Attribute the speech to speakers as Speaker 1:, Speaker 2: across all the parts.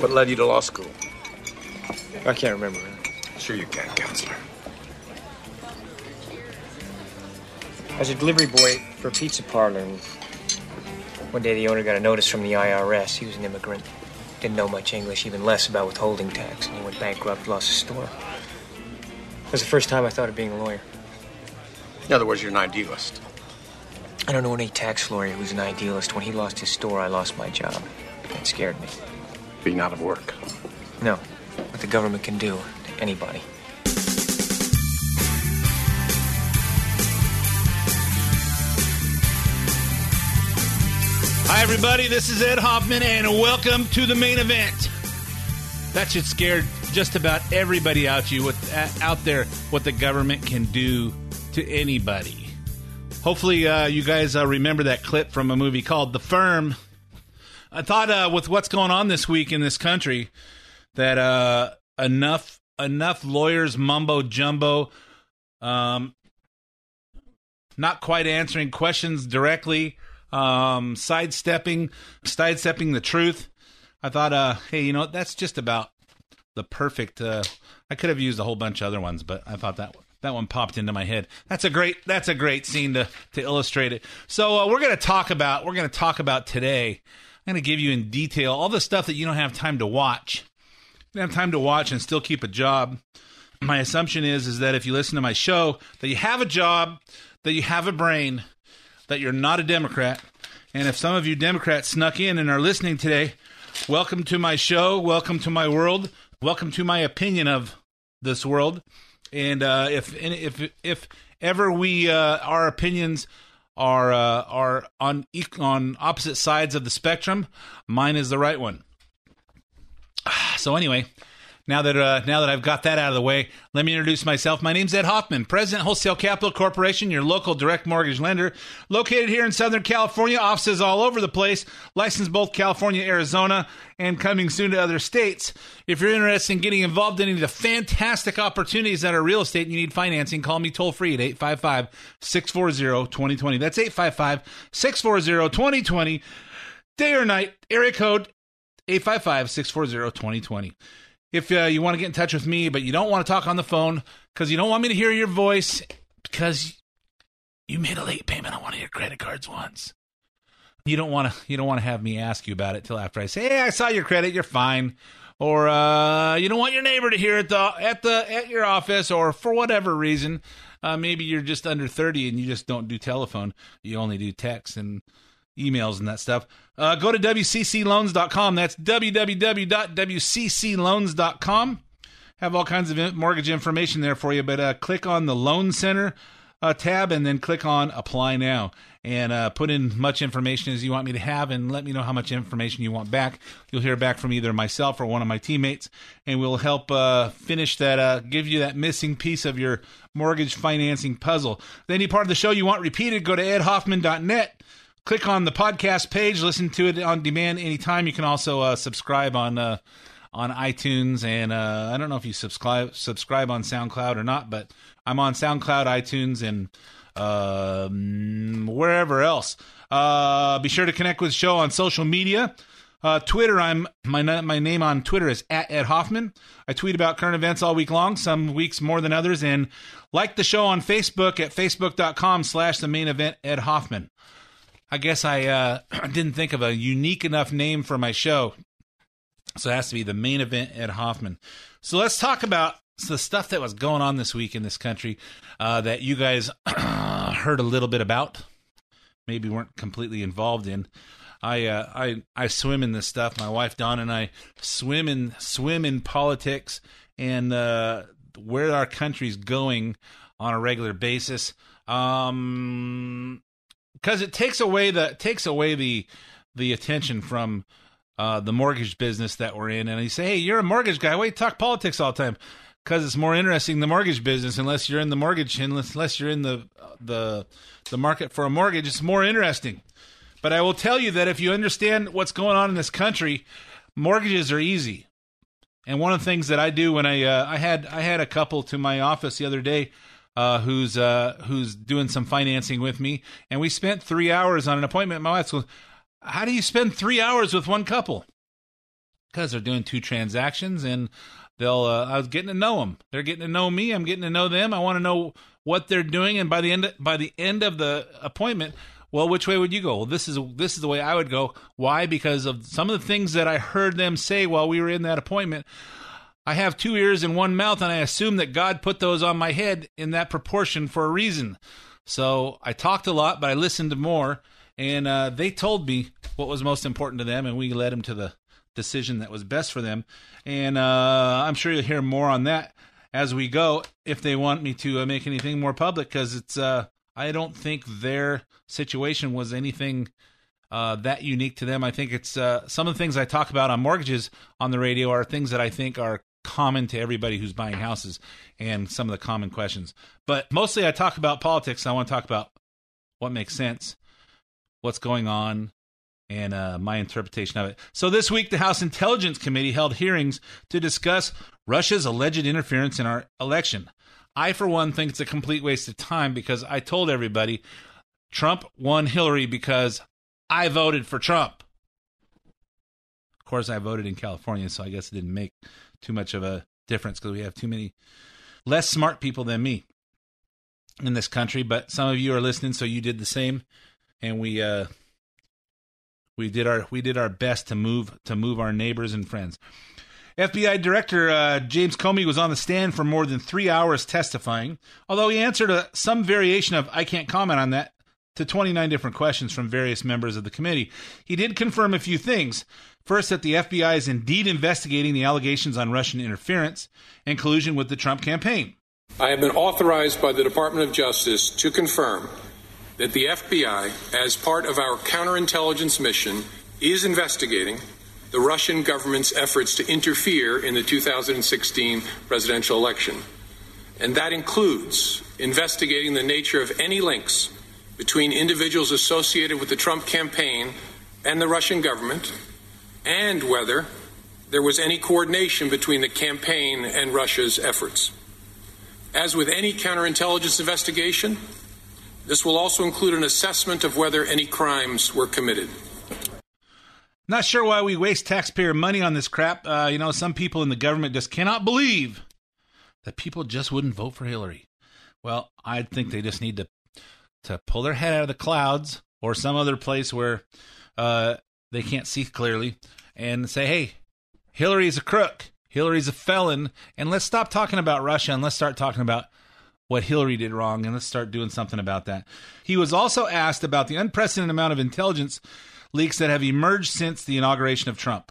Speaker 1: What led you to law school?
Speaker 2: I can't remember.
Speaker 1: Sure you can, counselor.
Speaker 2: I was a delivery boy for a pizza parlor. And one day the owner got a notice from the IRS. He was an immigrant. Didn't know much English, even less about withholding tax. And he went bankrupt, lost his store. It was the first time I thought of being a lawyer.
Speaker 1: In other words, you're an idealist.
Speaker 2: I don't know any tax lawyer who's an idealist. When he lost his store, I lost my job. That scared me.
Speaker 1: Being out of work.
Speaker 2: No, what the government can do to anybody.
Speaker 3: Hi, everybody. This is Ed Hoffman, and welcome to the main event. That should scare just about everybody out you what, out there what the government can do to anybody. Hopefully, uh, you guys uh, remember that clip from a movie called The Firm. I thought uh, with what's going on this week in this country that uh, enough enough lawyers mumbo jumbo, um, not quite answering questions directly um, sidestepping, sidestepping the truth. I thought, uh, hey, you know, that's just about the perfect. Uh, I could have used a whole bunch of other ones, but I thought that that one popped into my head. That's a great. That's a great scene to to illustrate it. So uh, we're gonna talk about. We're gonna talk about today. I'm gonna give you in detail all the stuff that you don't have time to watch. You don't have time to watch and still keep a job. My assumption is is that if you listen to my show, that you have a job, that you have a brain, that you're not a Democrat. And if some of you Democrats snuck in and are listening today, welcome to my show. Welcome to my world. Welcome to my opinion of this world. And uh, if if if ever we uh, our opinions are uh, are on on opposite sides of the spectrum, mine is the right one. So anyway, now that uh, now that I've got that out of the way, let me introduce myself. My name's Ed Hoffman, President Wholesale Capital Corporation, your local direct mortgage lender, located here in Southern California. Offices all over the place, licensed both California, Arizona, and coming soon to other states. If you're interested in getting involved in any of the fantastic opportunities that are real estate and you need financing, call me toll free at 855 640 2020. That's 855 640 2020. Day or night, area code 855 640 2020 if uh, you want to get in touch with me, but you don't want to talk on the phone because you don't want me to hear your voice because you made a late payment on one of your credit cards once. You don't want to. You don't want to have me ask you about it till after I say, "Hey, I saw your credit. You're fine." Or uh, you don't want your neighbor to hear it the, at the at your office, or for whatever reason, uh, maybe you're just under thirty and you just don't do telephone. You only do text and emails and that stuff. Uh, go to WCCLoans.com. That's www.WCCLoans.com. Have all kinds of mortgage information there for you, but uh, click on the Loan Center uh, tab and then click on Apply Now and uh, put in much information as you want me to have and let me know how much information you want back. You'll hear back from either myself or one of my teammates, and we'll help uh, finish that, uh, give you that missing piece of your mortgage financing puzzle. Any part of the show you want repeated, go to edhoffman.net click on the podcast page, listen to it on demand anytime. You can also uh, subscribe on uh, on iTunes, and uh, I don't know if you subscribe subscribe on SoundCloud or not, but I'm on SoundCloud, iTunes, and um, wherever else. Uh, be sure to connect with the show on social media. Uh, Twitter, I'm my my name on Twitter is at Ed Hoffman. I tweet about current events all week long, some weeks more than others, and like the show on Facebook at facebook.com slash the main event Ed Hoffman. I guess I uh, didn't think of a unique enough name for my show. So it has to be the main event Ed Hoffman. So let's talk about the stuff that was going on this week in this country uh, that you guys heard a little bit about, maybe weren't completely involved in. I uh, I I swim in this stuff. My wife Dawn and I swim in swim in politics and uh, where our country's going on a regular basis. Um, because it takes away the takes away the the attention from uh, the mortgage business that we're in, and you say, "Hey, you're a mortgage guy. Why you talk politics all the time?" Because it's more interesting the mortgage business. Unless you're in the mortgage, unless, unless you're in the the the market for a mortgage, it's more interesting. But I will tell you that if you understand what's going on in this country, mortgages are easy. And one of the things that I do when I uh, I had I had a couple to my office the other day uh, who's uh, who's doing some financing with me, and we spent three hours on an appointment. My wife goes, "How do you spend three hours with one couple?" Because they're doing two transactions, and they'll. Uh, I was getting to know them. They're getting to know me. I'm getting to know them. I want to know what they're doing, and by the end by the end of the appointment, well, which way would you go? Well, this is this is the way I would go. Why? Because of some of the things that I heard them say while we were in that appointment. I have two ears and one mouth, and I assume that God put those on my head in that proportion for a reason. So I talked a lot, but I listened more, and uh, they told me what was most important to them, and we led them to the decision that was best for them. And uh, I'm sure you'll hear more on that as we go if they want me to uh, make anything more public, because it's uh, I don't think their situation was anything uh, that unique to them. I think it's uh, some of the things I talk about on mortgages on the radio are things that I think are common to everybody who's buying houses and some of the common questions. But mostly I talk about politics. I want to talk about what makes sense, what's going on, and uh, my interpretation of it. So this week, the House Intelligence Committee held hearings to discuss Russia's alleged interference in our election. I, for one, think it's a complete waste of time because I told everybody Trump won Hillary because I voted for Trump. Of course, I voted in California, so I guess it didn't make too much of a difference because we have too many less smart people than me in this country. But some of you are listening, so you did the same, and we uh, we did our we did our best to move to move our neighbors and friends. FBI Director uh, James Comey was on the stand for more than three hours testifying, although he answered a, some variation of I can't comment on that to 29 different questions from various members of the committee. He did confirm a few things. First, that the FBI is indeed investigating the allegations on Russian interference and collusion with the Trump campaign.
Speaker 4: I have been authorized by the Department of Justice to confirm that the FBI, as part of our counterintelligence mission, is investigating the Russian government's efforts to interfere in the 2016 presidential election. And that includes investigating the nature of any links between individuals associated with the Trump campaign and the Russian government, and whether there was any coordination between the campaign and Russia's efforts. As with any counterintelligence investigation, this will also include an assessment of whether any crimes were committed.
Speaker 3: Not sure why we waste taxpayer money on this crap. Uh, you know, some people in the government just cannot believe that people just wouldn't vote for Hillary. Well, I think they just need to to pull their head out of the clouds or some other place where uh, they can't see clearly and say, "Hey, Hillary's a crook. Hillary's a felon." And let's stop talking about Russia and let's start talking about what Hillary did wrong and let's start doing something about that. He was also asked about the unprecedented amount of intelligence leaks that have emerged since the inauguration of Trump.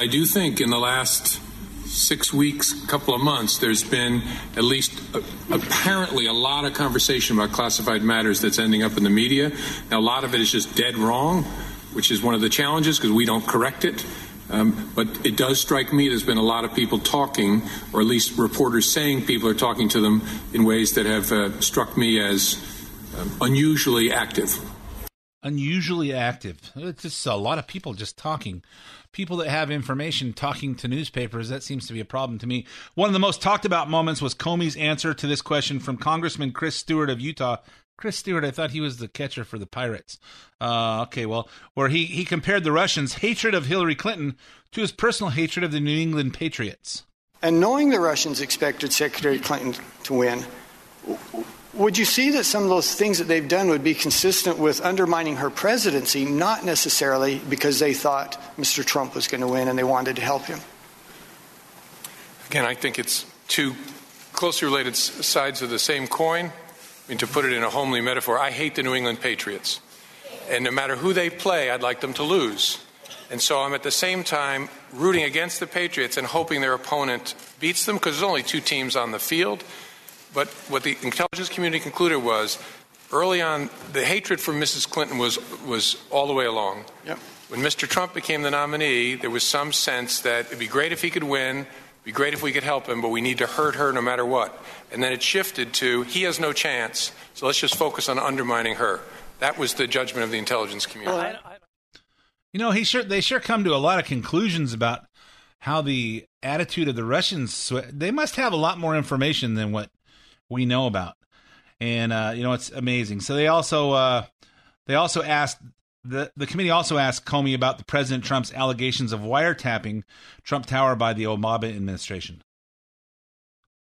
Speaker 4: I do think in the last six weeks, couple of months, there's been at least uh, apparently a lot of conversation about classified matters that's ending up in the media. Now, a lot of it is just dead wrong, which is one of the challenges because we don't correct it. Um, but it does strike me there's been a lot of people talking, or at least reporters saying people are talking to them in ways that have uh, struck me as um, unusually active
Speaker 3: unusually active. It's just a lot of people just talking. People that have information talking to newspapers, that seems to be a problem to me. One of the most talked about moments was Comey's answer to this question from Congressman Chris Stewart of Utah. Chris Stewart, I thought he was the catcher for the Pirates. Uh, okay, well, where he, he compared the Russians' hatred of Hillary Clinton to his personal hatred of the New England Patriots.
Speaker 5: And knowing the Russians expected Secretary Clinton to win, would you see that some of those things that they've done would be consistent with undermining her presidency, not necessarily because they thought Mr. Trump was going to win and they wanted to help him?
Speaker 4: Again, I think it's two closely related sides of the same coin. I mean, to put it in a homely metaphor, I hate the New England Patriots. And no matter who they play, I'd like them to lose. And so I'm at the same time rooting against the Patriots and hoping their opponent beats them because there's only two teams on the field. But what the intelligence community concluded was early on, the hatred for Mrs. Clinton was, was all the way along.
Speaker 5: Yep.
Speaker 4: when Mr. Trump became the nominee, there was some sense that it'd be great if he could win, it'd be great if we could help him, but we need to hurt her no matter what. And then it shifted to he has no chance, so let's just focus on undermining her. That was the judgment of the intelligence community.
Speaker 3: You know, he sure they sure come to a lot of conclusions about how the attitude of the Russians. They must have a lot more information than what we know about, and uh, you know it's amazing. So they also uh, they also asked the the committee also asked Comey about the President Trump's allegations of wiretapping Trump Tower by the Obama administration.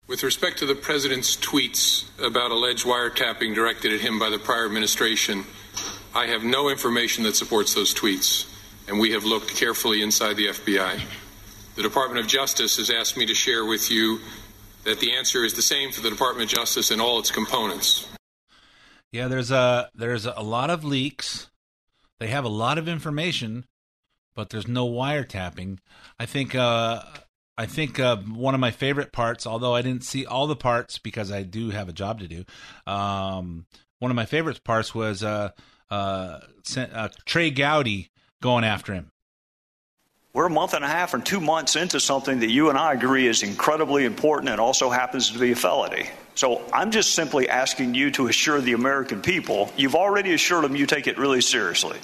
Speaker 4: With respect to the president's tweets about alleged wiretapping directed at him by the prior administration, I have no information that supports those tweets, and we have looked carefully inside the FBI. The Department of Justice has asked me to share with you that the answer is the same for the Department of Justice and all its components.
Speaker 3: Yeah, there's a there's a lot of leaks. They have a lot of information, but there's no wiretapping. I think uh, I think uh, one of my favorite parts, although I didn't see all the parts because I do have a job to do. Um, one of my favorite parts was uh, uh, uh, Trey Gowdy going after him.
Speaker 6: We're a month and a half and two months into something that you and I agree is incredibly important and also happens to be a felony. So I'm just simply asking you to assure the American people, you've already assured them you take it really seriously.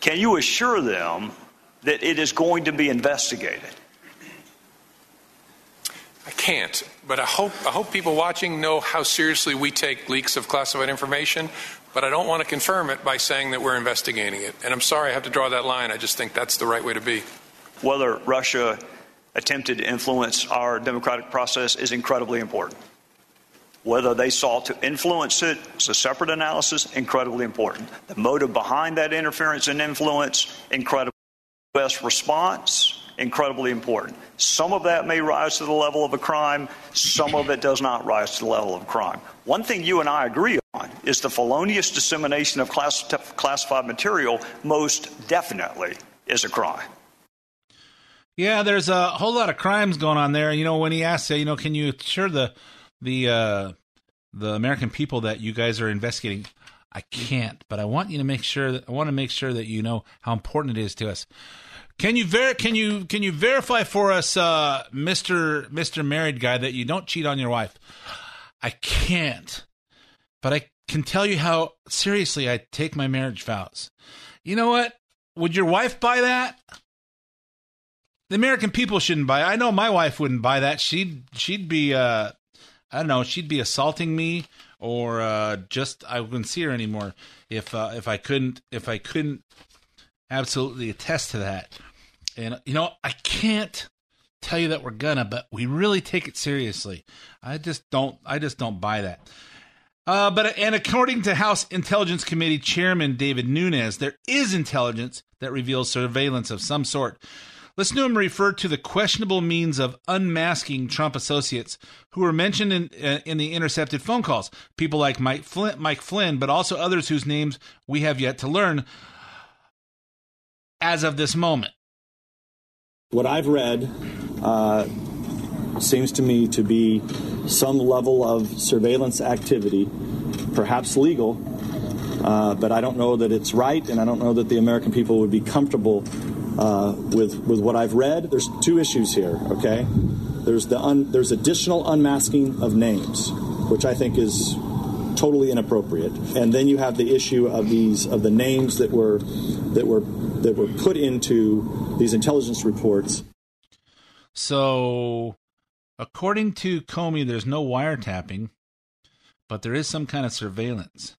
Speaker 6: Can you assure them that it is going to be investigated?
Speaker 4: I can't, but I hope I hope people watching know how seriously we take leaks of classified information. But I don't want to confirm it by saying that we're investigating it. And I'm sorry I have to draw that line. I just think that's the right way to be.
Speaker 6: Whether Russia attempted to influence our democratic process is incredibly important. Whether they sought to influence it is a separate analysis, incredibly important. The motive behind that interference and influence, incredible. U.S. response, incredibly important. Some of that may rise to the level of a crime, some of it does not rise to the level of crime. One thing you and I agree on is the felonious dissemination of class- classified material most definitely is a crime.
Speaker 3: Yeah, there's a whole lot of crimes going on there. You know, when he asked, you know, can you assure the the uh, the American people that you guys are investigating? I can't, but I want you to make sure that I want to make sure that you know how important it is to us. Can you ver- can you can you verify for us, uh, Mister Mister Married Guy, that you don't cheat on your wife? I can't, but I can tell you how seriously I take my marriage vows. You know what? Would your wife buy that? The American people shouldn't buy. It. I know my wife wouldn't buy that. She'd she'd be uh, I don't know. She'd be assaulting me or uh, just I wouldn't see her anymore if uh, if I couldn't if I couldn't absolutely attest to that. And you know, I can't tell you that we're gonna, but we really take it seriously. I just don't I just don't buy that. Uh, but and according to House Intelligence Committee Chairman David Nunes, there is intelligence that reveals surveillance of some sort. Listen to him refer to the questionable means of unmasking Trump associates who were mentioned in uh, in the intercepted phone calls. People like Mike Flynn, Mike Flynn, but also others whose names we have yet to learn as of this moment.
Speaker 7: What I've read uh, seems to me to be some level of surveillance activity, perhaps legal, uh, but I don't know that it's right, and I don't know that the American people would be comfortable uh, with with what I've read. There's two issues here. Okay, there's the un, there's additional unmasking of names, which I think is totally inappropriate, and then you have the issue of these of the names that were that were that were put into these intelligence reports.
Speaker 3: So, according to Comey, there's no wiretapping, but there is some kind of surveillance.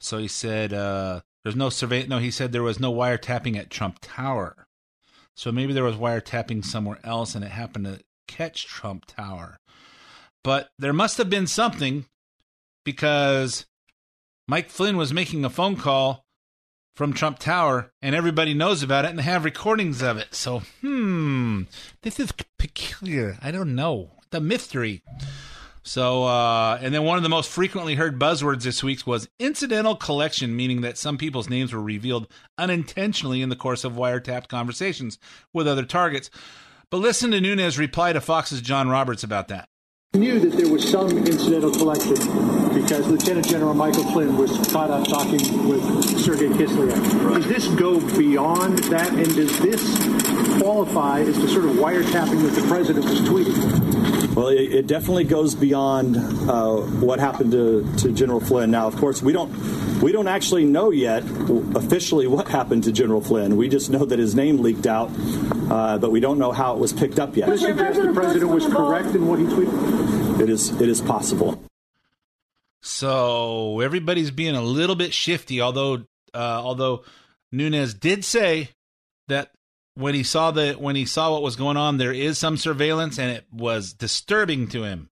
Speaker 3: So he said uh, there's no survey. No, he said there was no wiretapping at Trump Tower. So maybe there was wiretapping somewhere else, and it happened to catch Trump Tower. But there must have been something because Mike Flynn was making a phone call from Trump Tower, and everybody knows about it and they have recordings of it. So, hmm, this is peculiar. I don't know. The mystery. So, uh, and then one of the most frequently heard buzzwords this week was incidental collection, meaning that some people's names were revealed unintentionally in the course of wiretapped conversations with other targets. But listen to Nunes' reply to Fox's John Roberts about that.
Speaker 8: knew that there was some incidental collection because Lieutenant General Michael Flynn was caught up talking with Sergei Kislyak. Does this go beyond that, and does this qualify as the sort of wiretapping that the president was tweeting?
Speaker 7: Well, it, it definitely goes beyond uh, what happened to, to General Flynn. Now, of course, we don't we don't actually know yet officially what happened to General Flynn. We just know that his name leaked out, uh, but we don't know how it was picked up yet.
Speaker 8: Does suggest the president was correct in what he tweeted?
Speaker 7: It is it is possible.
Speaker 3: So everybody's being a little bit shifty, although uh, although Nunes did say that when he saw the when he saw what was going on, there is some surveillance and it was disturbing to him.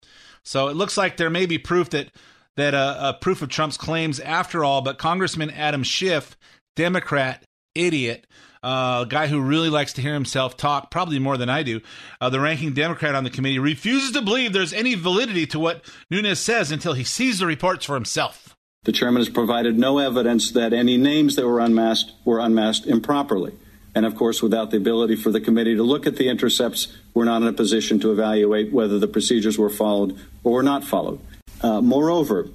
Speaker 3: So it looks like there may be proof that that uh, uh, proof of Trump's claims after all. But Congressman Adam Schiff, Democrat, idiot, uh, a guy who really likes to hear himself talk, probably more than I do, uh, the ranking Democrat on the committee, refuses to believe there's any validity to what Nunes says until he sees the reports for himself.
Speaker 9: The chairman has provided no evidence that any names that were unmasked were unmasked improperly. And of course, without the ability for the committee to look at the intercepts, we're not in a position to evaluate whether the procedures were followed or were not followed. Uh, moreover,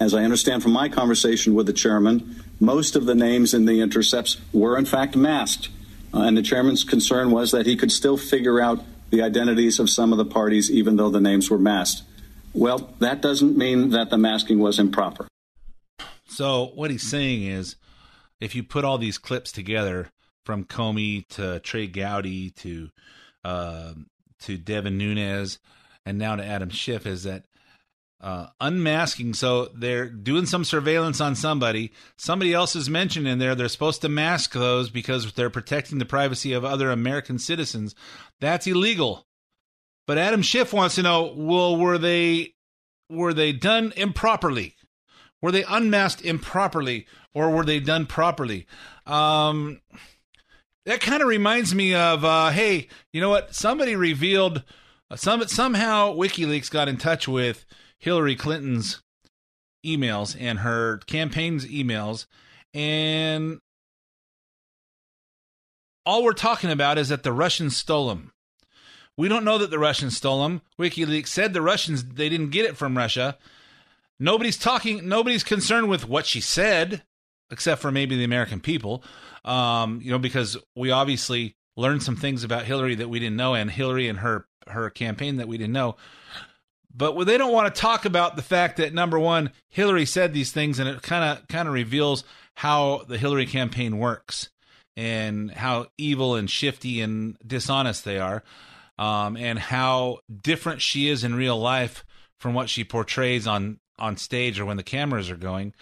Speaker 9: as I understand from my conversation with the chairman, most of the names in the intercepts were in fact masked. Uh, and the chairman's concern was that he could still figure out the identities of some of the parties even though the names were masked. Well, that doesn't mean that the masking was improper.
Speaker 3: So, what he's saying is if you put all these clips together from Comey to Trey Gowdy to uh, to Devin Nunes and now to Adam Schiff, is that uh, unmasking. So they're doing some surveillance on somebody. Somebody else is mentioned in there. They're supposed to mask those because they're protecting the privacy of other American citizens. That's illegal. But Adam Schiff wants to know: Well, were they were they done improperly? Were they unmasked improperly, or were they done properly? Um, that kind of reminds me of, uh, hey, you know what? Somebody revealed uh, some somehow WikiLeaks got in touch with Hillary Clinton's emails and her campaign's emails. And all we're talking about is that the Russians stole them. We don't know that the Russians stole them. WikiLeaks said the Russians they didn't get it from Russia. Nobody's talking. Nobody's concerned with what she said, except for maybe the American people. Um, you know, because we obviously learned some things about Hillary that we didn't know, and Hillary and her her campaign that we didn't know. But they don't want to talk about the fact that number one, Hillary said these things, and it kind of kind of reveals how the Hillary campaign works and how evil and shifty and dishonest they are, um, and how different she is in real life from what she portrays on on stage or when the cameras are going.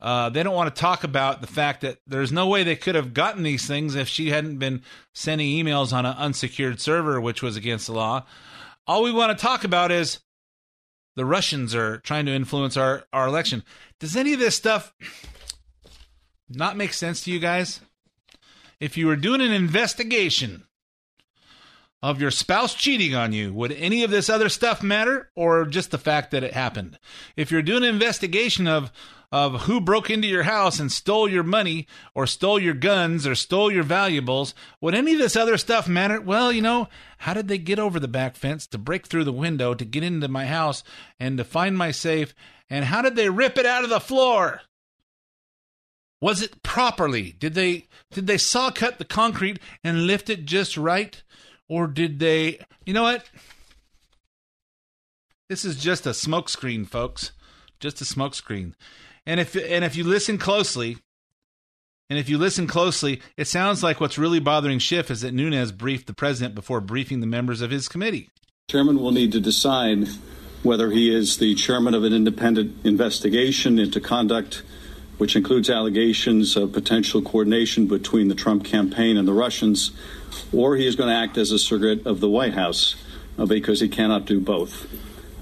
Speaker 3: Uh, they don't want to talk about the fact that there's no way they could have gotten these things if she hadn't been sending emails on an unsecured server, which was against the law. All we want to talk about is the Russians are trying to influence our, our election. Does any of this stuff not make sense to you guys? If you were doing an investigation of your spouse cheating on you, would any of this other stuff matter or just the fact that it happened? If you're doing an investigation of of who broke into your house and stole your money or stole your guns or stole your valuables, would any of this other stuff matter? Well, you know, how did they get over the back fence to break through the window to get into my house and to find my safe? And how did they rip it out of the floor? Was it properly? Did they did they saw cut the concrete and lift it just right? Or did they You know what? This is just a smokescreen, folks. Just a smokescreen. And if and if you listen closely, and if you listen closely, it sounds like what's really bothering Schiff is that Nunes briefed the president before briefing the members of his committee.
Speaker 9: Chairman will need to decide whether he is the chairman of an independent investigation into conduct which includes allegations of potential coordination between the Trump campaign and the Russians, or he is going to act as a surrogate of the White House uh, because he cannot do both.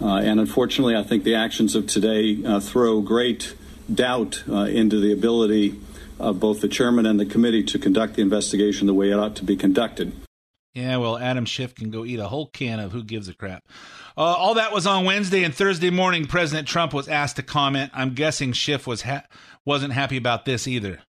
Speaker 9: Uh, and unfortunately, I think the actions of today uh, throw great doubt uh, into the ability of both the chairman and the committee to conduct the investigation the way it ought to be conducted.
Speaker 3: Yeah, well, Adam Schiff can go eat a whole can of who gives a crap. Uh, all that was on Wednesday and Thursday morning. President Trump was asked to comment. I'm guessing Schiff was ha- wasn't happy about this either.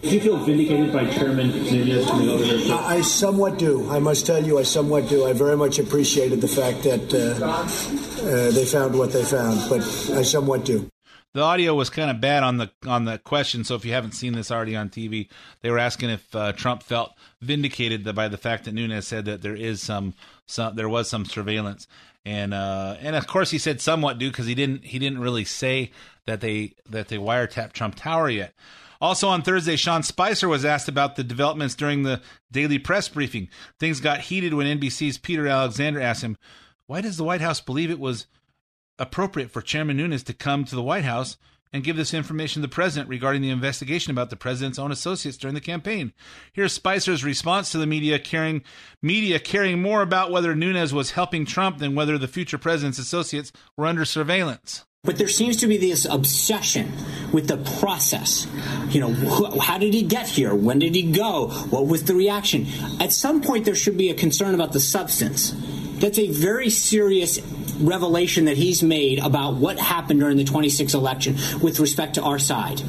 Speaker 8: Do you feel vindicated by Chairman Nunes coming over here?
Speaker 10: I somewhat do. I must tell you, I somewhat do. I very much appreciated the fact that uh, uh, they found what they found, but I somewhat do.
Speaker 3: The audio was kind of bad on the on the question, so if you haven't seen this already on TV, they were asking if uh, Trump felt vindicated by the fact that Nunes said that there is some, some there was some surveillance, and uh, and of course he said somewhat do because he didn't he didn't really say that they that they wiretapped Trump Tower yet. Also on Thursday, Sean Spicer was asked about the developments during the daily press briefing. Things got heated when NBC's Peter Alexander asked him, "Why does the White House believe it was?" Appropriate for Chairman Nunes to come to the White House and give this information to the president regarding the investigation about the president's own associates during the campaign. Here's Spicer's response to the media caring media caring more about whether Nunes was helping Trump than whether the future president's associates were under surveillance.
Speaker 11: But there seems to be this obsession with the process. You know, wh- how did he get here? When did he go? What was the reaction? At some point, there should be a concern about the substance. That's a very serious revelation that he's made about what happened during the 26 election with respect to our side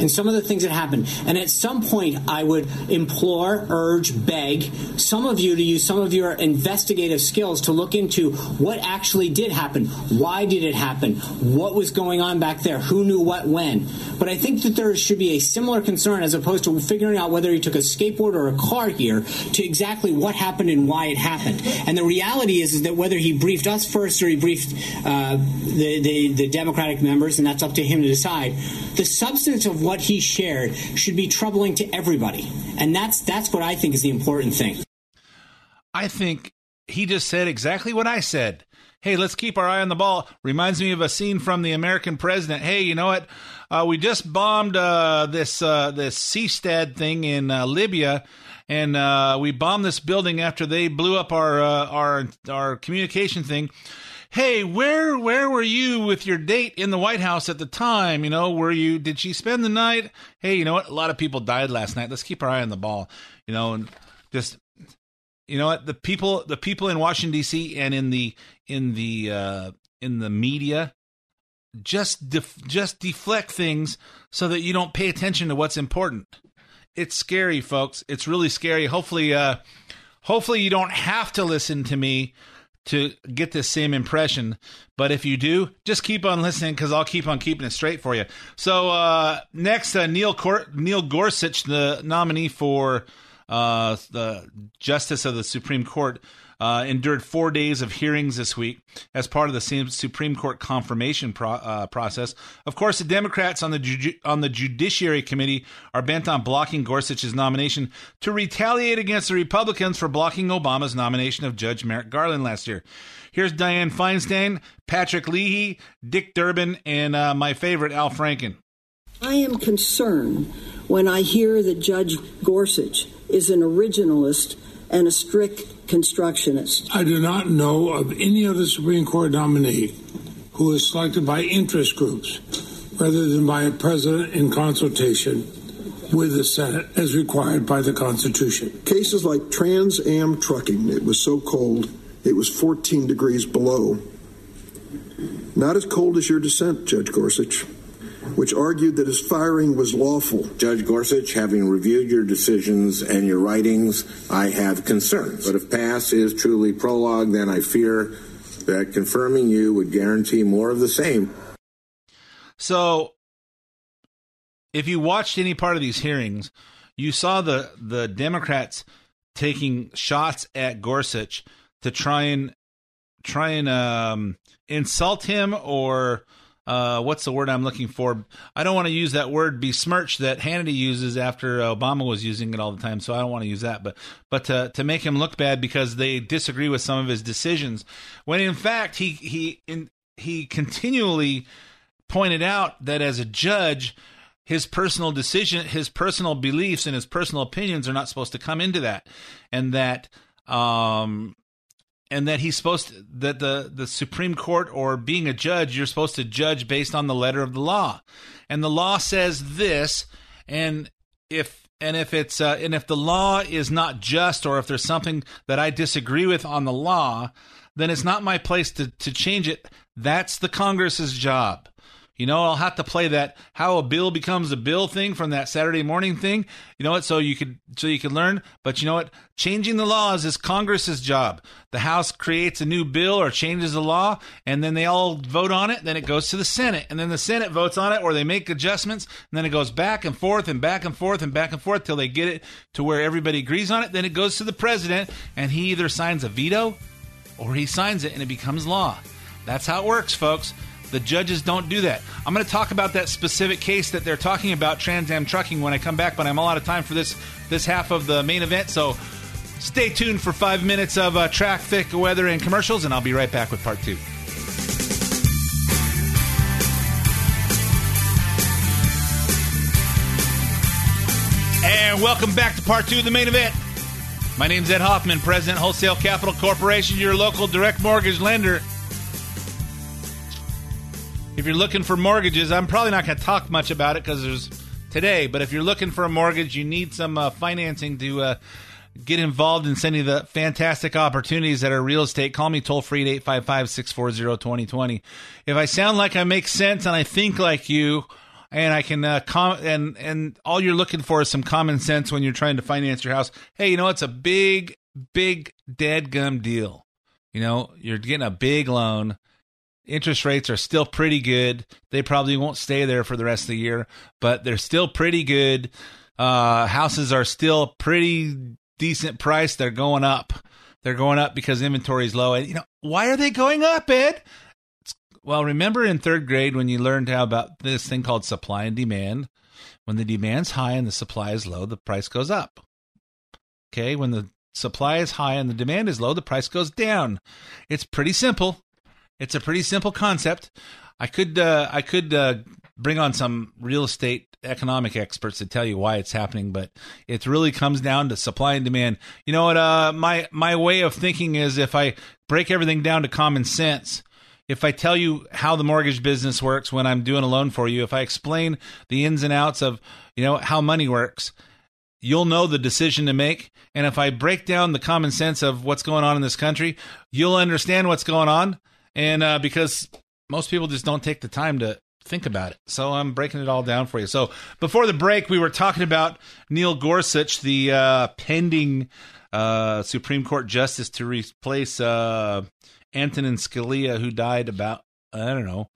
Speaker 11: and some of the things that happened. And at some point, I would implore, urge, beg some of you to use some of your investigative skills to look into what actually did happen. Why did it happen? What was going on back there? Who knew what when? But I think that there should be a similar concern as opposed to figuring out whether he took a skateboard or a car here to exactly what happened and why it happened. And the reality is, is that whether he briefed us first or he briefed uh, the, the, the Democratic members, and that's up to him to decide, the substance of what he shared should be troubling to everybody. And that's that's what I think is the important thing.
Speaker 3: I think he just said exactly what I said. Hey, let's keep our eye on the ball. Reminds me of a scene from the American president. Hey, you know what? Uh, we just bombed uh, this uh, this Seestad thing in uh, Libya, and uh, we bombed this building after they blew up our uh, our our communication thing hey, where where were you with your date in the White House at the time? You know, were you did she spend the night? Hey, you know what? A lot of people died last night. Let's keep our eye on the ball. You know, and just you know what the people the people in Washington D.C. and in the in the uh, in the media just def- just deflect things so that you don't pay attention to what's important. It's scary, folks. It's really scary. Hopefully, uh, hopefully you don't have to listen to me to get this same impression. But if you do, just keep on listening because I'll keep on keeping it straight for you. So uh, next, uh, Neil Cor- Neil Gorsuch, the nominee for uh, the Justice of the Supreme Court, uh, endured four days of hearings this week as part of the Supreme Court confirmation pro- uh, process. Of course, the Democrats on the ju- on the Judiciary Committee are bent on blocking Gorsuch's nomination to retaliate against the Republicans for blocking Obama's nomination of Judge Merrick Garland last year. Here's Dianne Feinstein, Patrick Leahy, Dick Durbin, and uh, my favorite Al Franken.
Speaker 12: I am concerned when I hear that Judge Gorsuch is an originalist and a strict constructionist.
Speaker 13: I do not know of any other Supreme Court nominee who is selected by interest groups rather than by a president in consultation with the Senate as required by the Constitution.
Speaker 14: Cases like Trans Am trucking, it was so cold, it was 14 degrees below. Not as cold as your dissent, Judge Gorsuch which argued that his firing was lawful.
Speaker 15: Judge Gorsuch, having reviewed your decisions and your writings, I have concerns. But if pass is truly prologue, then I fear that confirming you would guarantee more of the same.
Speaker 3: So, if you watched any part of these hearings, you saw the the Democrats taking shots at Gorsuch to try and try and um, insult him or uh, what's the word I'm looking for? I don't want to use that word besmirch that Hannity uses after Obama was using it all the time, so I don't want to use that. But but to to make him look bad because they disagree with some of his decisions, when in fact he he in, he continually pointed out that as a judge his personal decision, his personal beliefs, and his personal opinions are not supposed to come into that, and that um, and that he's supposed to, that the the Supreme Court or being a judge, you're supposed to judge based on the letter of the law, and the law says this, and if and if it's uh, and if the law is not just, or if there's something that I disagree with on the law, then it's not my place to to change it. That's the Congress's job. You know, I'll have to play that how a bill becomes a bill thing from that Saturday morning thing. You know what? So you could so you could learn. But you know what? Changing the laws is Congress's job. The House creates a new bill or changes the law, and then they all vote on it. Then it goes to the Senate, and then the Senate votes on it, or they make adjustments, and then it goes back and forth and back and forth and back and forth till they get it to where everybody agrees on it. Then it goes to the president, and he either signs a veto or he signs it, and it becomes law. That's how it works, folks. The judges don't do that. I'm going to talk about that specific case that they're talking about, Trans Am Trucking, when I come back, but I'm all out of time for this this half of the main event. So stay tuned for five minutes of uh, traffic, weather, and commercials, and I'll be right back with part two. And welcome back to part two of the main event. My name's Ed Hoffman, President, Wholesale Capital Corporation, your local direct mortgage lender. If you're looking for mortgages, I'm probably not going to talk much about it because there's today. But if you're looking for a mortgage, you need some uh, financing to uh, get involved in sending the fantastic opportunities that are real estate. Call me toll free at 855 640 2020. If I sound like I make sense and I think like you, and I can uh, com- and and all you're looking for is some common sense when you're trying to finance your house. Hey, you know it's a big, big dead gum deal. You know you're getting a big loan. Interest rates are still pretty good. They probably won't stay there for the rest of the year, but they're still pretty good. Uh, houses are still pretty decent price. They're going up. They're going up because inventory is low. And you know why are they going up, Ed? Well, remember in third grade when you learned how about this thing called supply and demand? When the demand's high and the supply is low, the price goes up. Okay, when the supply is high and the demand is low, the price goes down. It's pretty simple. It's a pretty simple concept. I could uh, I could uh, bring on some real estate economic experts to tell you why it's happening, but it really comes down to supply and demand. You know what? Uh, my my way of thinking is if I break everything down to common sense if I tell you how the mortgage business works when I'm doing a loan for you, if I explain the ins and outs of, you know, how money works, you'll know the decision to make. And if I break down the common sense of what's going on in this country, you'll understand what's going on. And uh, because most people just don't take the time to think about it. So I'm breaking it all down for you. So before the break, we were talking about Neil Gorsuch, the uh, pending uh, Supreme Court justice to replace uh, Antonin Scalia, who died about I don't know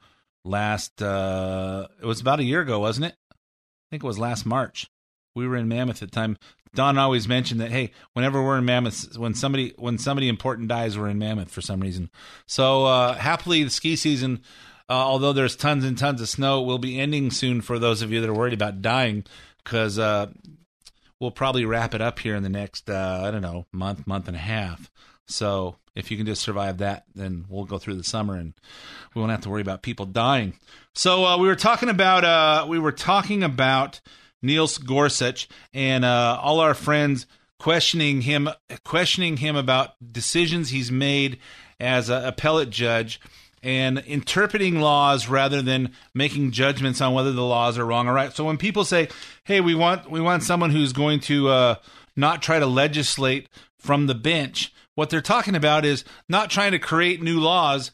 Speaker 3: last uh, it was about a year ago, wasn't it? I think it was last March. We were in Mammoth at the time. Dawn always mentioned that hey, whenever we're in Mammoth, when somebody when somebody important dies, we're in Mammoth for some reason. So uh, happily, the ski season, uh, although there's tons and tons of snow, will be ending soon for those of you that are worried about dying, because uh, we'll probably wrap it up here in the next uh, I don't know month, month and a half. So if you can just survive that, then we'll go through the summer and we won't have to worry about people dying. So uh, we were talking about uh, we were talking about Niels Gorsuch and uh, all our friends questioning him questioning him about decisions he's made as an appellate judge and interpreting laws rather than making judgments on whether the laws are wrong or right. So when people say, "Hey, we want we want someone who's going to uh, not try to legislate from the bench," what they're talking about is not trying to create new laws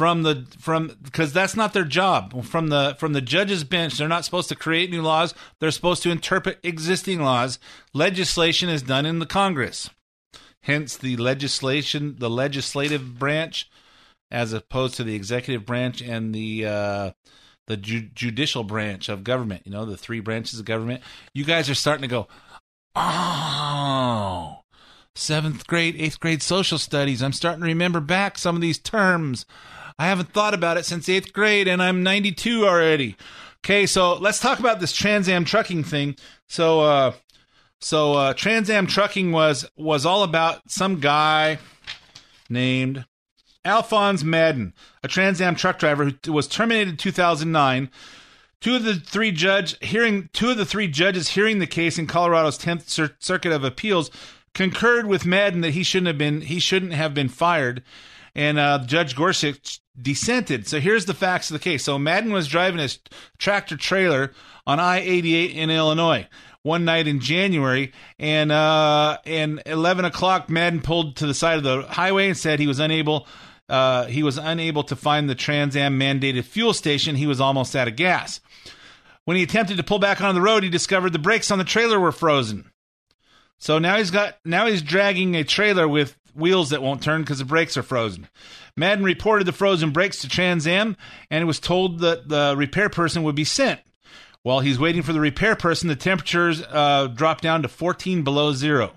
Speaker 3: from the from because that's not their job. From the from the judge's bench they're not supposed to create new laws. They're supposed to interpret existing laws. Legislation is done in the congress. Hence the legislation the legislative branch as opposed to the executive branch and the uh the ju- judicial branch of government you know the three branches of government. You guys are starting to go oh seventh grade, eighth grade social studies. I'm starting to remember back some of these terms. I haven't thought about it since eighth grade, and I'm 92 already. Okay, so let's talk about this Trans Am trucking thing. So, uh, so uh, Trans Am trucking was was all about some guy named Alphonse Maddin, a Trans Am truck driver who was terminated in 2009. Two of the three judge hearing two of the three judges hearing the case in Colorado's 10th Circuit of Appeals concurred with Maddin that he shouldn't have been he shouldn't have been fired, and uh, Judge Gorsuch dissented. So here's the facts of the case. So Maddin was driving his tractor trailer on I-88 in Illinois one night in January, and uh, and 11 o'clock, Maddin pulled to the side of the highway and said he was unable. uh, he was unable to find the Trans Am mandated fuel station. He was almost out of gas. When he attempted to pull back onto the road, he discovered the brakes on the trailer were frozen. So now he's got now he's dragging a trailer with wheels that won't turn because the brakes are frozen. Maddin reported the frozen brakes to Trans Am and was told that the repair person would be sent. While he's waiting for the repair person, the temperatures uh, dropped down to 14 below zero.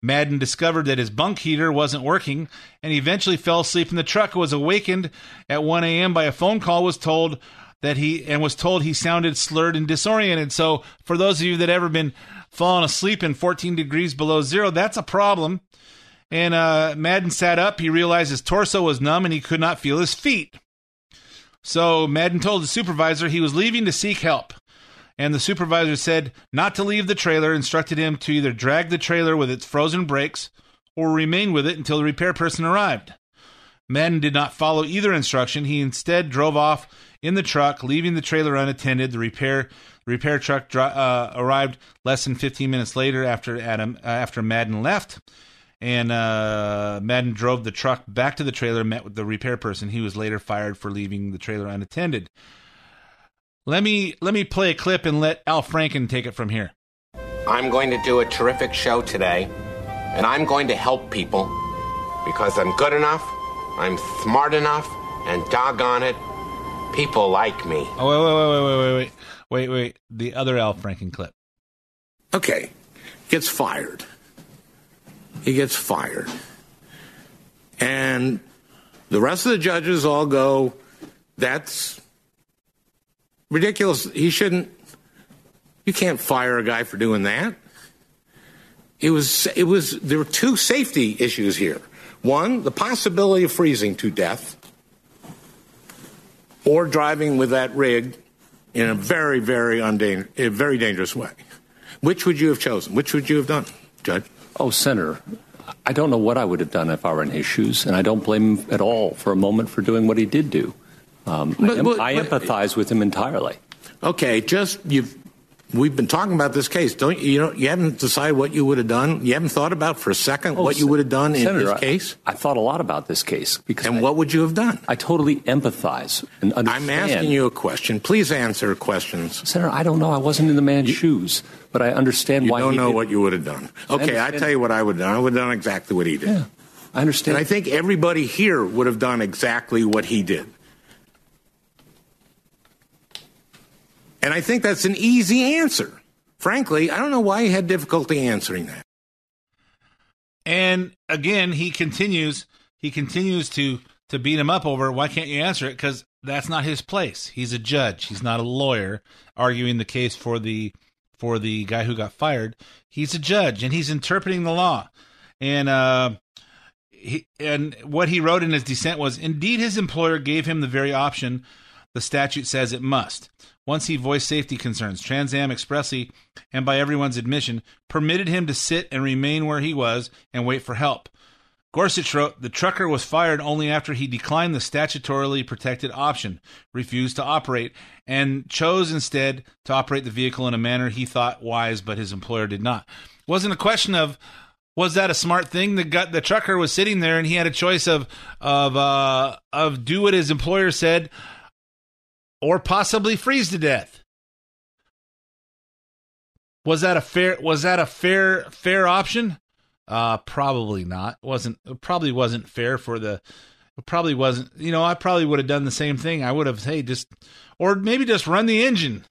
Speaker 3: Maddin discovered that his bunk heater wasn't working, and eventually fell asleep in the truck. Was awakened at 1 a.m. by a phone call. Was told that he and was told he sounded slurred and disoriented. So, for those of you that ever been falling asleep in 14 degrees below zero, that's a problem. And uh, Maddin sat up. He realized his torso was numb and he could not feel his feet. So Maddin told the supervisor he was leaving to seek help. And the supervisor said not to leave the trailer, instructed him to either drag the trailer with its frozen brakes or remain with it until the repair person arrived. Maddin did not follow either instruction. He instead drove off in the truck, leaving the trailer unattended. The repair repair truck uh, arrived less than 15 minutes later after Adam uh, after Maddin left and uh, Maddin drove the truck back to the trailer, met with the repair person. He was later fired for leaving the trailer unattended. Let me let me play a clip and let Al Franken take it from here.
Speaker 16: I'm going to do a terrific show today, and I'm going to help people because I'm good enough, I'm smart enough, and doggone it, people like me.
Speaker 3: Oh wait wait wait wait wait wait wait wait wait. the other Al Franken clip.
Speaker 17: Okay, gets fired he gets fired. And the rest of the judges all go, that's ridiculous. He shouldn't, you can't fire a guy for doing that. It was, it was, there were two safety issues here. One, the possibility of freezing to death or driving with that rig in a very, very, undanger, a very dangerous way. Which would you have chosen? Which would you have done, Judge?
Speaker 18: Oh, Senator, I don't know what I would have done if I were in his shoes, and I don't blame him at all for a moment for doing what he did do. Um, but, I, but, I, empathize with him entirely.
Speaker 17: Okay, just you've we've been talking about this case. Don't you know? You haven't decided what you would have done. You haven't thought about for a second oh, what you would have done
Speaker 18: Senator,
Speaker 17: in this case.
Speaker 18: I, I, thought a lot about this case
Speaker 17: because. And I, what would you have done?
Speaker 18: I totally empathize and understand.
Speaker 17: I'm asking you a question. Please answer questions.
Speaker 18: Senator, I don't know. I wasn't in the man's you, shoes but I understand
Speaker 17: you
Speaker 18: why.
Speaker 17: You don't know did. what you would have done. Okay, I, I tell you what I would have done. I would have done exactly what he did.
Speaker 18: Yeah, I understand.
Speaker 17: And I think everybody here would have done exactly what he did. And I think that's an easy answer. Frankly, I don't know why he had difficulty answering that.
Speaker 3: And again, he continues. He continues to to beat him up over why can't you answer it? Because that's not his place. He's a judge. He's not a lawyer arguing the case for the for the guy who got fired. He's a judge and he's interpreting the law. And uh, he, and what he wrote in his dissent was indeed his employer gave him the very option the statute says it must. Once he voiced safety concerns, Trans Am expressly and by everyone's admission permitted him to sit and remain where he was and wait for help. Gorsuch wrote, The trucker was fired only after he declined the statutorily protected option, refused to operate, and chose instead to operate the vehicle in a manner he thought wise, but his employer did not. It wasn't a question of was that a smart thing? The gut, the trucker was sitting there and he had a choice of of uh, of do what his employer said or possibly freeze to death. Was that a fair was that a fair fair option? Uh, probably not. wasn't probably wasn't fair for the. Probably wasn't. You know, I probably would have done the same thing. I would have, hey, just or maybe just run the engine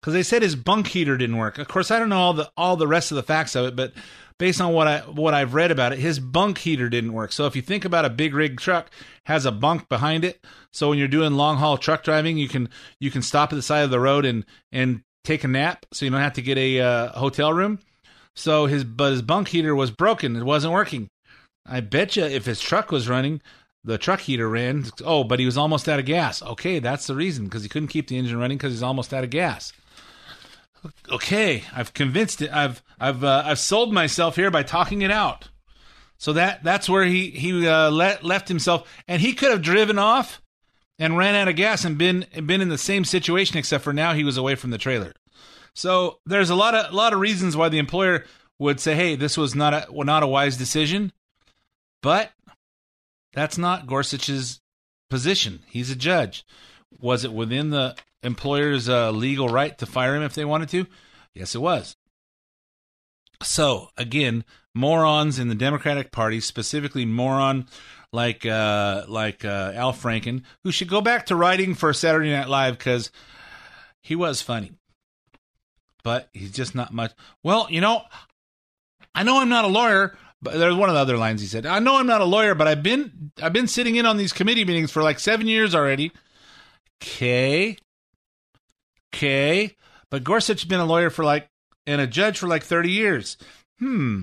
Speaker 3: because they said his bunk heater didn't work. Of course, I don't know all the all the rest of the facts of it, but based on what I what I've read about it, his bunk heater didn't work. So if you think about a big rig truck has a bunk behind it, so when you're doing long haul truck driving, you can you can stop at the side of the road and and take a nap, so you don't have to get a uh, hotel room. So his but his bunk heater was broken. It wasn't working. I bet you if his truck was running, the truck heater ran. Oh, but he was almost out of gas. Okay, that's the reason because he couldn't keep the engine running because he's almost out of gas. Okay, I've convinced it. I've I've uh, I've sold myself here by talking it out. So that that's where he he uh, let, left himself, and he could have driven off and ran out of gas and been been in the same situation, except for now he was away from the trailer. So there's a lot of a lot of reasons why the employer would say, "Hey, this was not a well, not a wise decision," but That's not Gorsuch's position. He's a judge. Was it within the employer's uh, legal right to fire him if they wanted to? Yes, it was. So, again, morons in the Democratic Party, specifically moron like uh, like uh, Al Franken, who should go back to writing for Saturday Night Live because he was funny, but he's just not much. Well, you know, I know I'm not a lawyer, but there's one of the other lines he said. I know I'm not a lawyer, but I've been I've been sitting in on these committee meetings for like seven years already. Okay, okay, but Gorsuch's been a lawyer for like and a judge for like 30 years. Hmm.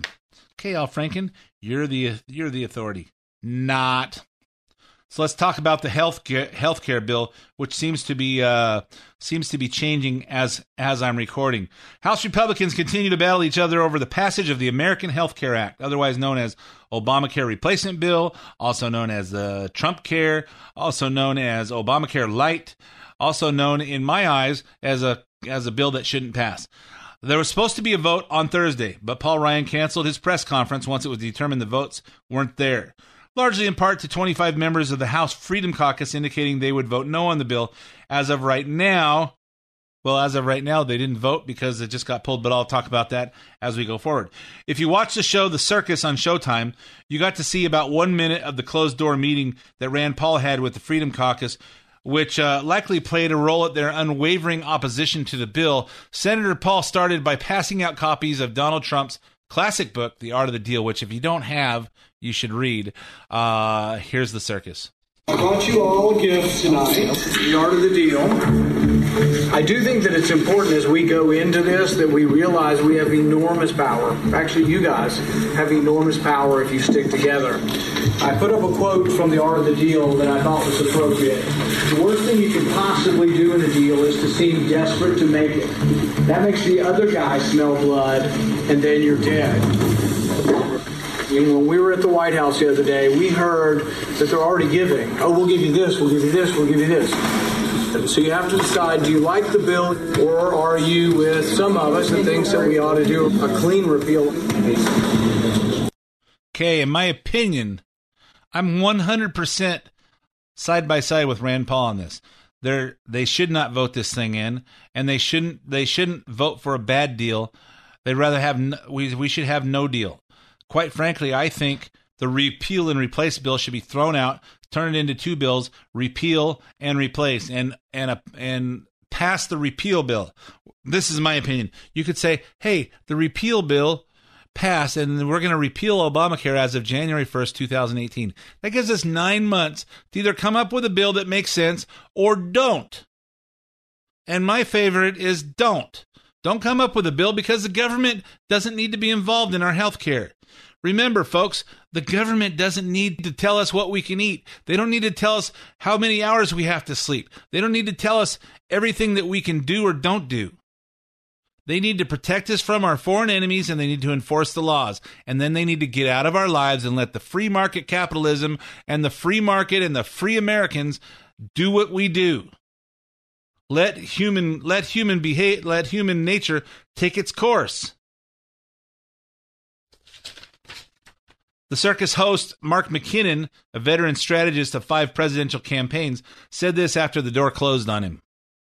Speaker 3: Okay, Al Franken, you're the you're the authority. Not. So let's talk about the health health care bill, which seems to be uh, seems to be changing as as I'm recording. House Republicans continue to battle each other over the passage of the American Health Care Act, otherwise known as Obamacare Replacement Bill, also known as the Trump Care, also known as Obamacare Light, also known in my eyes as a as a bill that shouldn't pass. There was supposed to be a vote on Thursday, but Paul Ryan canceled his press conference once it was determined the votes weren't there largely in part to 25 members of the House Freedom Caucus indicating they would vote no on the bill. As of right now, well, as of right now, they didn't vote because it just got pulled, but I'll talk about that as we go forward. If you watch the show The Circus on Showtime, you got to see about one minute of the closed door meeting that Rand Paul had with the Freedom Caucus, which uh, likely played a role at their unwavering opposition to the bill. Senator Paul started by passing out copies of Donald Trump's classic book, The Art of the Deal, which if you don't have, you should read. Uh, here's the circus.
Speaker 19: I brought you all a gift tonight, The Art of the Deal. I do think that it's important as we go into this that we realize we have enormous power. Actually, you guys have enormous power if you stick together. I put up a quote from The Art of the Deal that I thought was appropriate. The worst thing you can possibly do in a deal is to seem desperate to make it. That makes the other guy smell blood, and then you're dead when we were at the White House the other day, we heard that they're already giving. Oh, we'll give you this, we'll give you this, we'll give you this. So you have to decide do you like the bill or are you with some of us that thinks that we ought to do a clean repeal?
Speaker 3: Okay, in my opinion, I'm 100% side by side with Rand Paul on this. They're, they should not vote this thing in, and they shouldn't they shouldn't vote for a bad deal. They'd rather have we we should have no deal. Quite frankly, I think the repeal and replace bill should be thrown out, turn it into two bills, repeal and replace, and and a, and pass the repeal bill. This is my opinion. You could say, hey, the repeal bill passed, and we're going to repeal Obamacare as of January 1st, 2018. That gives us nine months to either come up with a bill that makes sense or don't. And my favorite is don't. Don't come up with a bill because the government doesn't need to be involved in our health care. Remember, folks, the government doesn't need to tell us what we can eat. They don't need to tell us how many hours we have to sleep. They don't need to tell us everything that we can do or don't do. They need to protect us from our foreign enemies and they need to enforce the laws. And then they need to get out of our lives and let the free market capitalism and the free market and the free Americans do what we do. Let human let human behave let human nature take its course. The circus host, Mark McKinnon, a veteran strategist of five presidential campaigns, said this after the door closed on him.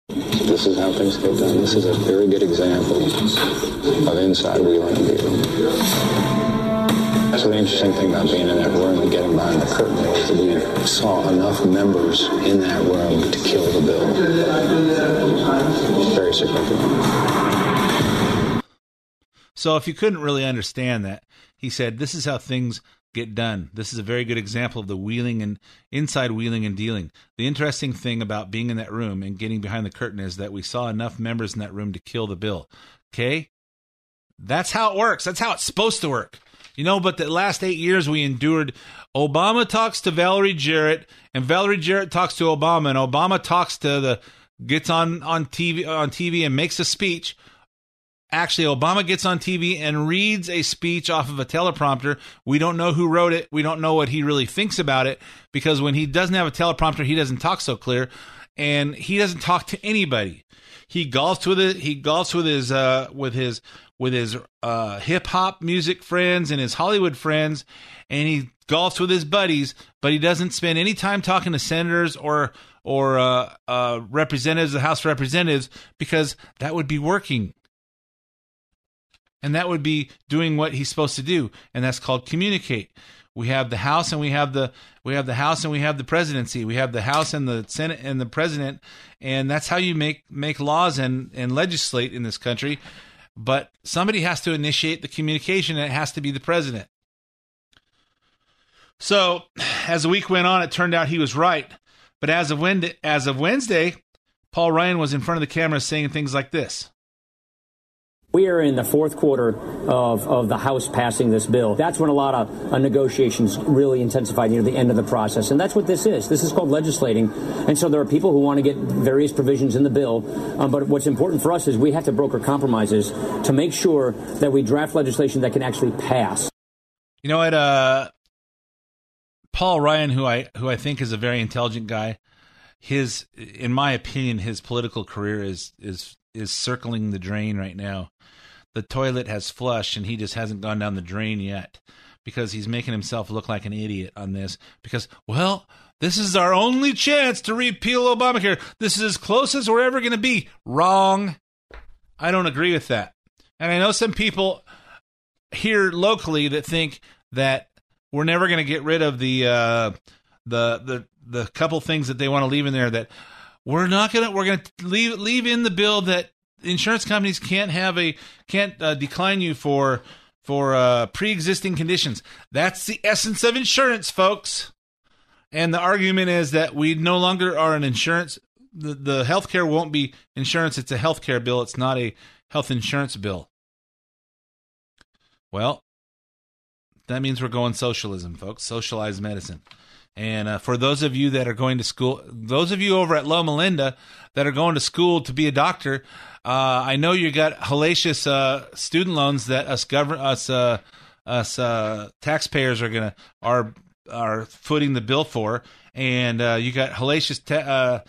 Speaker 20: This is how things get done. This is a very good example of inside wheeling and dealing. So the interesting thing about being in that room and getting behind the curtain was that we saw enough members in that room to kill the bill. Very significant.
Speaker 3: So if you couldn't really understand that, he said, This is how things get done. This is a very good example of the wheeling and inside wheeling and dealing. The interesting thing about being in that room and getting behind the curtain is that we saw enough members in that room to kill the bill. Okay? That's how it works. That's how it's supposed to work. You know, but the last eight years we endured Obama talks to Valerie Jarrett, and Valerie Jarrett talks to Obama, and Obama talks to the gets on on TV on TV and makes a speech Actually, Obama gets on TV and reads a speech off of a teleprompter. We don't know who wrote it. We don't know what he really thinks about it because when he doesn't have a teleprompter, he doesn't talk so clear and he doesn't talk to anybody. He golfs with it. He golfs with his uh, with his with his uh, hip hop music friends and his Hollywood friends, and he golfs with his buddies, but he doesn't spend any time talking to senators or or uh, uh, representatives of the House of Representatives because that would be working. And that would be doing what he's supposed to do, and that's called communicate. We have the House and we have the we have the House and we have the presidency. We have the House and the Senate and the president, and that's how you make make laws and and legislate in this country. But somebody has to initiate the communication, and it has to be the president. So, as the week went on, it turned out he was right. But as of Wednesday, as of Wednesday, Paul Ryan was in front of the camera saying things like this.
Speaker 21: We are in the fourth quarter of, of the House passing this bill. That's when a lot of uh, negotiations really intensified near the end of the process. And that's what this is. This is called legislating. And so there are people who want to get various provisions in the bill. Um, but what's important for us is we have to broker compromises to make sure that we draft legislation that can actually pass.
Speaker 3: You know what? Uh, Paul Ryan, who I who I think is a very intelligent guy, his in my opinion, his political career is is is circling the drain right now. The toilet has flushed and he just hasn't gone down the drain yet because he's making himself look like an idiot on this because well, this is our only chance to repeal Obamacare. This is as close as we're ever going to be. Wrong. I don't agree with that. And I know some people here locally that think that we're never going to get rid of the uh, the the the couple things that they want to leave in there that we're not gonna we're gonna leave leave in the bill that insurance companies can't have a can't uh, decline you for for uh, pre-existing conditions. That's the essence of insurance, folks. And the argument is that we no longer are an insurance. The the healthcare won't be insurance. It's a healthcare bill. It's not a health insurance bill. Well, that means we're going socialism, folks. Socialized medicine. And uh, for those of you that are going to school, those of you over at Loma Linda that are going to school to be a doctor, uh, I know you got hellacious uh, student loans that us govern us uh, us uh, taxpayers are gonna are are footing the bill for, and uh, you got hellacious ta-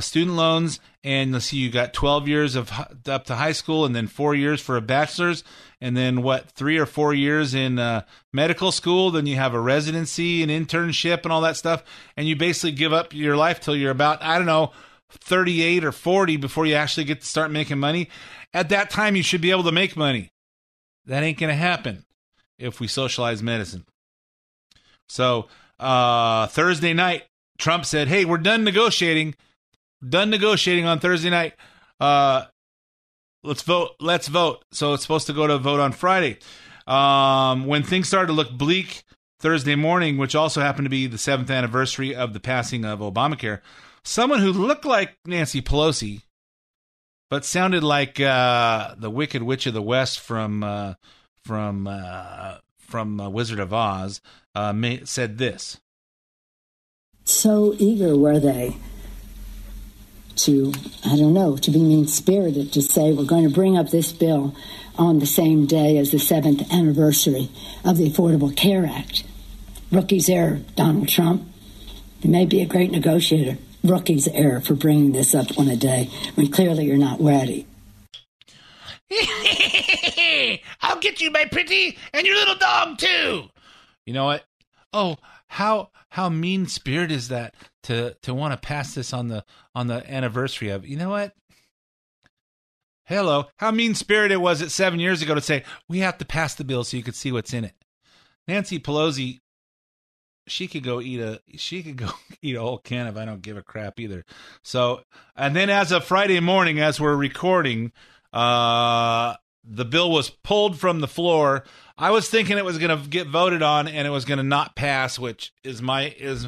Speaker 3: student loans, and let's see, you got twelve years of up to high school, and then four years for a bachelor's, and then what three or four years in uh, medical school. Then you have a residency and internship and all that stuff. And you basically give up your life till you're about i don't know 38 or 40 before you actually get to start making money at that time you should be able to make money that ain't gonna happen if we socialize medicine so uh, thursday night trump said hey we're done negotiating done negotiating on thursday night uh, let's vote. Let's vote. So it's supposed to go to vote on Friday. Um, when things started to look bleak Thursday morning, which also happened to be the seventh anniversary of the passing of Obamacare, someone who looked like Nancy Pelosi, but sounded like uh, the Wicked Witch of the West from uh, from uh, from uh, Wizard of Oz, uh, said this.
Speaker 22: So eager were they to, I don't know, to be mean spirited to say we're going to bring up this bill on the same day as the seventh anniversary of the Affordable Care Act. Rookie's error, Donald Trump. He may be a great negotiator. Rookie's error for bringing this up on a day when clearly you're not ready.
Speaker 3: I'll get you, my pretty, and your little dog too. You know what? Oh, how how mean spirit is that to to want to pass this on the on the anniversary of you know what hello how mean spirited was it seven years ago to say we have to pass the bill so you could see what's in it nancy pelosi she could go eat a she could go eat a whole can of i don't give a crap either. So and then as of friday morning as we're recording uh the bill was pulled from the floor. I was thinking it was going to get voted on and it was going to not pass, which is my is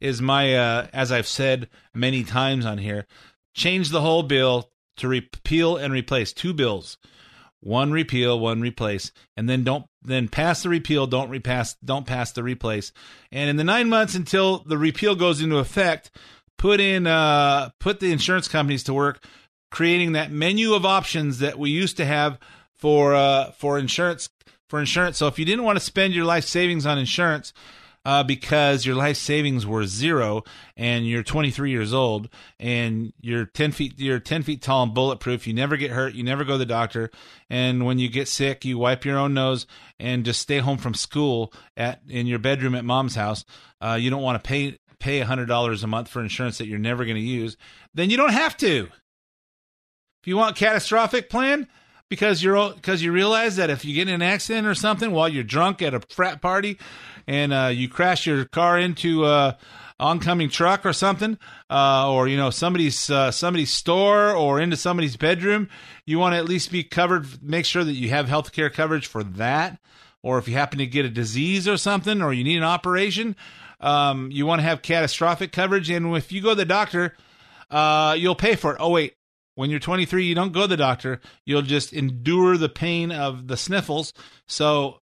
Speaker 3: is my uh, as I've said many times on here, change the whole bill to repeal and replace two bills, one repeal, one replace, and then don't then pass the repeal, don't repass, don't pass the replace, and in the nine months until the repeal goes into effect, put in uh put the insurance companies to work creating that menu of options that we used to have for uh for insurance for insurance. So if you didn't want to spend your life savings on insurance, uh, because your life savings were zero and you're 23 years old and you're 10 feet you're 10 feet tall and bulletproof. You never get hurt. You never go to the doctor. And when you get sick, you wipe your own nose and just stay home from school at in your bedroom at mom's house. Uh, you don't want to pay pay $100 a month for insurance that you're never going to use. Then you don't have to. If you want catastrophic plan, because you're because you realize that if you get in an accident or something while you're drunk at a frat party and uh, you crash your car into a oncoming truck or something, uh, or you know somebody's uh, somebody's store or into somebody's bedroom, you want to at least be covered. Make sure that you have health care coverage for that. Or if you happen to get a disease or something, or you need an operation, um, you want to have catastrophic coverage. And if you go to the doctor, uh, you'll pay for it. Oh wait, when you're 23, you don't go to the doctor. You'll just endure the pain of the sniffles. So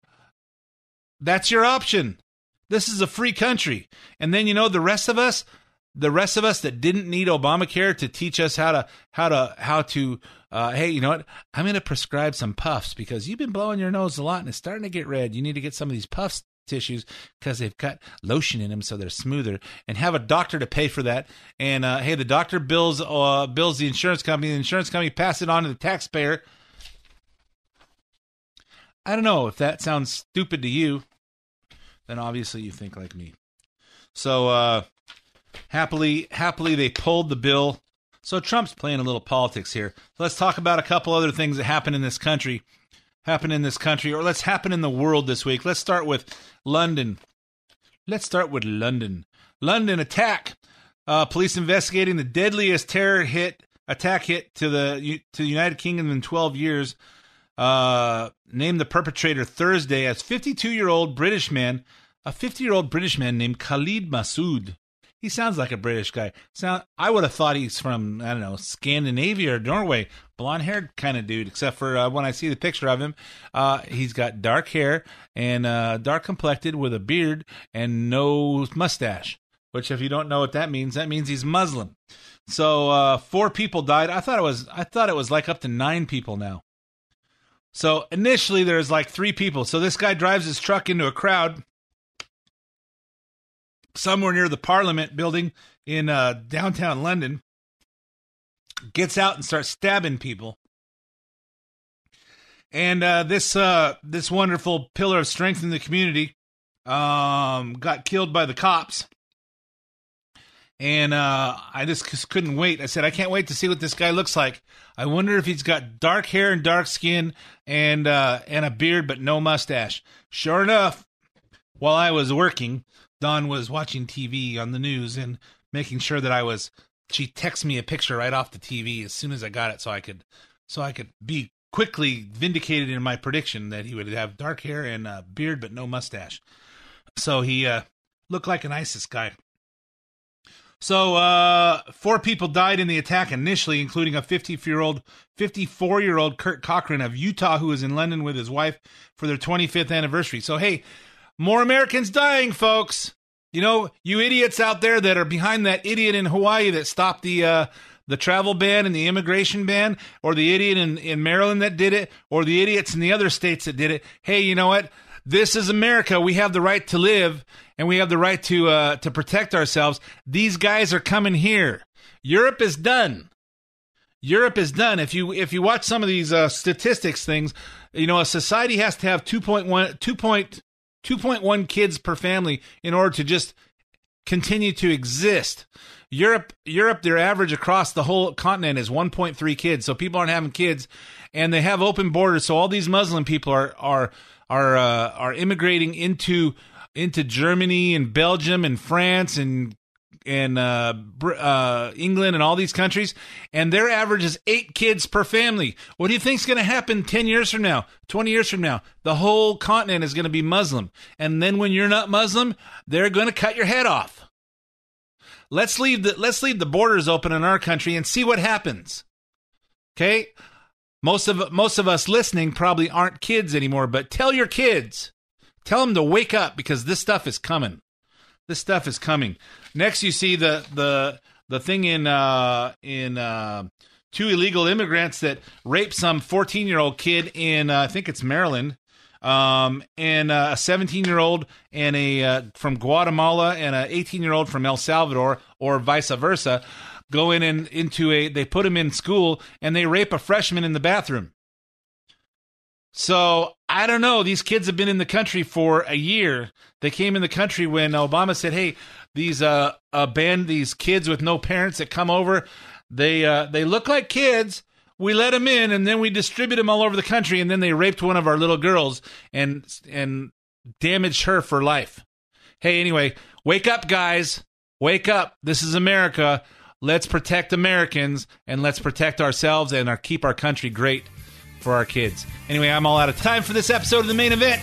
Speaker 3: that's your option. This is a free country. And then you know the rest of us, the rest of us that didn't need Obamacare to teach us how to how to how to uh, hey, you know what? I'm going to prescribe some puffs because you've been blowing your nose a lot and it's starting to get red. You need to get some of these puffs tissues because they've got lotion in them so they're smoother and have a doctor to pay for that. And uh, hey the doctor bills uh, bills the insurance company the insurance company pass it on to the taxpayer. I don't know if that sounds stupid to you then obviously you think like me. So uh happily happily they pulled the bill. So trump's playing a little politics here. Let's talk about a couple other things that happen in this country happen in this country, or let's happen in the world this week. Let's start with London. Let's start with London. London attack. Uh, police investigating the deadliest terror hit attack hit to the to the United Kingdom in 12 years. Uh, named the perpetrator Thursday as 52 year old British man, a 50 year old British man named Khalid Masood. He sounds like a British guy. Sound I would have thought he's from I don't know Scandinavia or Norway, blonde haired kind of dude. Except for uh, when I see the picture of him, uh, he's got dark hair and uh, dark complected with a beard and no mustache. Which, if you don't know what that means, that means he's Muslim. So uh, four people died. I thought it was I thought it was like up to nine people now. So initially there's like three people. So this guy drives his truck into a crowd somewhere near the Parliament building in uh, downtown London, gets out and starts stabbing people. And uh, this uh, this wonderful pillar of strength in the community um, got killed by the cops. And uh, I just, couldn't wait. I said, I can't wait to see what this guy looks like. I wonder if he's got dark hair and dark skin and uh, and a beard, but no mustache. Sure enough, while I was working, Dawn was watching TV on the news and making sure that I was. She texted me a picture right off the TV as soon as I got it, so I could, so I could be quickly vindicated in my prediction that he would have dark hair and a beard but no mustache. So he uh, looked like an ISIS guy. So uh, four people died in the attack initially, including a 50-year-old, 54-year-old Kurt Cochran of Utah, who was in London with his wife for their 25th anniversary. So hey, more Americans dying, folks. You know, you idiots out there that are behind that idiot in Hawaii that stopped the uh, the travel ban and the immigration ban, or the idiot in, in Maryland that did it, or the idiots in the other states that did it. Hey, you know what? This is America. We have the right to live, and we have the right to uh, to protect ourselves. These guys are coming here. Europe is done. Europe is done. If you if you watch some of these uh, statistics things, you know a society has to have 2.1 2. 2.1 kids per family in order to just continue to exist. Europe, Europe, their average across the whole continent is 1.3 kids. So people aren't having kids, and they have open borders. So all these Muslim people are are are uh, are immigrating into into Germany and Belgium and France and and uh, uh, England and all these countries, and their average is eight kids per family. What do you think is going to happen 10 years from now, 20 years from now? The whole continent is going to be Muslim. And then when you're not Muslim, they're going to cut your head off. Let's leave the let's leave the borders open in our country and see what happens. Okay? Most of most of us listening probably aren't kids anymore, but tell your kids. Tell them to wake up because this stuff is coming. This stuff is coming. Next, you see the the the thing in uh, in uh, two illegal immigrants that raped some 14 year old kid in uh, I think it's Maryland. um, and uh, a 17 year old and a uh, from Guatemala and an 18 year old from El Salvador, or vice versa, go in and into a they put him in school and they rape a freshman in the bathroom. So I don't know. These kids have been in the country for a year. They came in the country when Obama said, "Hey, these uh, uh band these kids with no parents that come over, they uh, they look like kids." we let them in and then we distribute them all over the country and then they raped one of our little girls and and damaged her for life. Hey anyway wake up guys. Wake up. This is america. Let's protect americans and let's protect ourselves and our, keep our country great for our kids. Anyway i'm all out of time for this episode of the main event